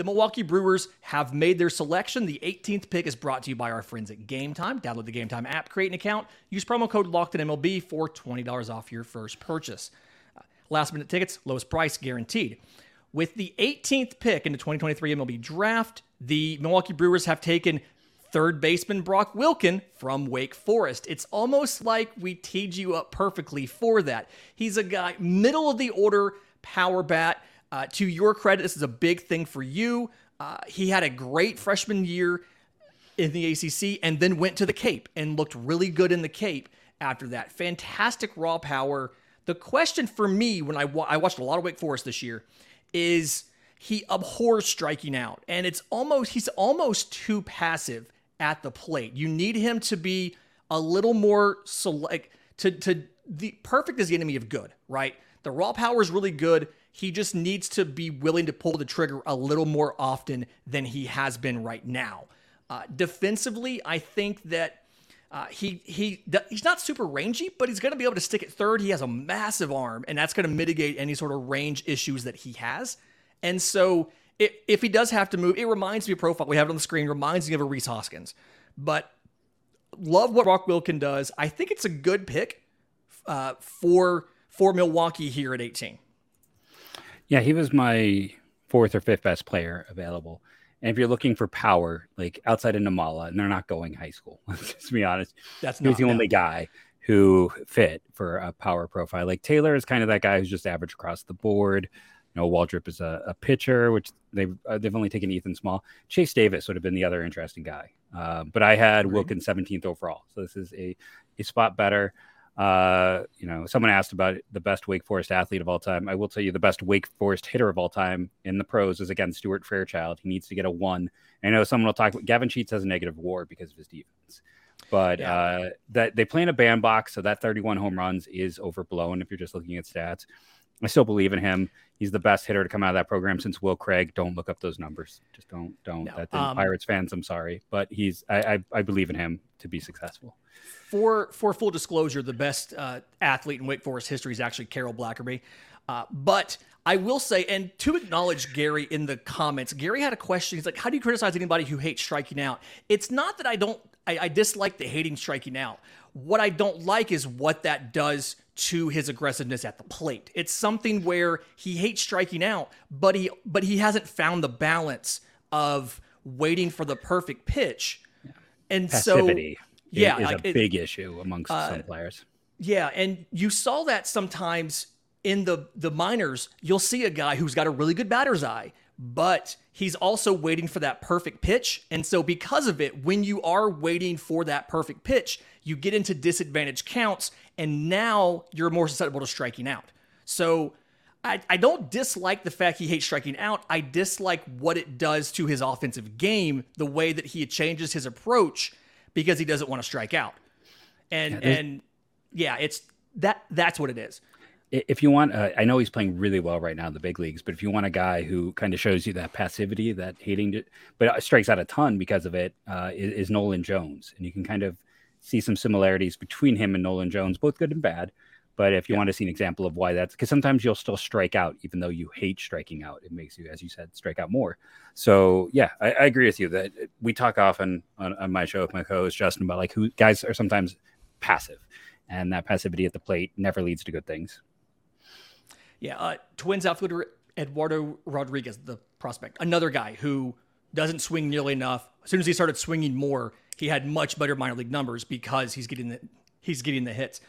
the Milwaukee Brewers have made their selection. The 18th pick is brought to you by our friends at Gametime. Download the Gametime app, create an account, use promo code LOCKEDONMLB for $20 off your first purchase. Uh, last minute tickets, lowest price guaranteed. With the 18th pick in the 2023 MLB draft, the Milwaukee Brewers have taken third baseman Brock Wilken from Wake Forest. It's almost like we teed you up perfectly for that. He's a guy, middle of the order power bat. Uh, to your credit, this is a big thing for you. Uh, he had a great freshman year in the ACC and then went to the Cape and looked really good in the Cape after that. Fantastic raw power. The question for me when I, wa- I watched a lot of Wake Forest this year is he abhors striking out and it's almost he's almost too passive at the plate. You need him to be a little more select to to the perfect is the enemy of good, right? The raw power is really good. He just needs to be willing to pull the trigger a little more often than he has been right now. Uh, defensively, I think that uh, he he he's not super rangy, but he's going to be able to stick at third. He has a massive arm, and that's going to mitigate any sort of range issues that he has. And so, it, if he does have to move, it reminds me of profile. We have it on the screen. Reminds me of a Rhys Hoskins, but love what Brock Wilken does. I think it's a good pick uh, for for Milwaukee here at 18. Yeah, he was my fourth or fifth best player available. And if you're looking for power, like outside of Nimmala, and they're not going high school, let's be honest. That's he was the only guy who fit for a power profile. Like Taylor is kind of that guy who's just average across the board. You know, Waldrep is a, a pitcher, which they've uh, they've only taken Ethan Small. Chase Davis would have been the other interesting guy, uh, but I had. Wilkins 17th overall, so this is a a spot better. Uh, you know, someone asked about the best Wake Forest athlete of all time. I will tell you the best Wake Forest hitter of all time in the pros is again Stuart Fairchild. He needs to get a one. I know someone will talk about Gavin Sheets has a negative WAR because of his defense, but yeah. uh, that they play in a bandbox, so that 31 home runs is overblown if you're just looking at stats. I still believe in him. He's the best hitter to come out of that program since Will Craig. Don't look up those numbers. Just don't don't. No, that um, Pirates fans. I'm sorry, but he's I, I, I believe in him to be successful. For for full disclosure, the best uh, athlete in Wake Forest history is actually Carol Blackerby. Uh, but I will say, and to acknowledge Gary in the comments, Gary had a question. He's like, "How do you criticize anybody who hates striking out?" It's not that I don't. I, I dislike the hating striking out. What I don't like is what that does to his aggressiveness at the plate. It's something where he hates striking out, but he but he hasn't found the balance of waiting for the perfect pitch. Yeah. And Passivity so yeah, is like a it, big issue amongst uh, some players. Yeah, and you saw that sometimes in the the minors. You'll see a guy who's got a really good batter's eye, but he's also waiting for that perfect pitch. And so, because of it, when you are waiting for that perfect pitch, you get into disadvantage counts, and now you're more susceptible to striking out. So, I, I don't dislike the fact he hates striking out. I dislike what it does to his offensive game, the way that he changes his approach because he doesn't want to strike out. And yeah, and yeah, it's that that's what it is if you want, uh, I know he's playing really well right now in the big leagues, but if you want a guy who kind of shows you that passivity, that hating, to, but strikes out a ton because of it, uh, is, is, Nolan Jones, and you can kind of see some similarities between him and Nolan Jones, both good and bad. But if you yeah. want to see an example of why that's because sometimes you'll still strike out, even though you hate striking out, it makes you, as you said, strike out more. So yeah, I, I agree with you that we talk often on, on my show with my co-host Justin about like who guys are sometimes passive, and that passivity at the plate never leads to good things. Yeah, uh, Twins outfielder Eduardo Rodriguez, the prospect, another guy who doesn't swing nearly enough. As soon as he started swinging more, he had much better minor league numbers because he's getting the he's getting the hits.